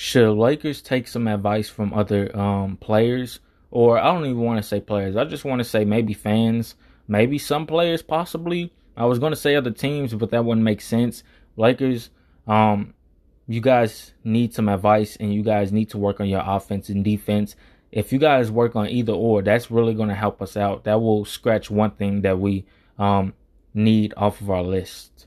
should Lakers take some advice from other um, players? Or I don't even want to say players. I just want to say maybe fans, maybe some players, possibly. I was going to say other teams, but that wouldn't make sense. Lakers, um, you guys need some advice and you guys need to work on your offense and defense. If you guys work on either or, that's really going to help us out. That will scratch one thing that we um, need off of our list.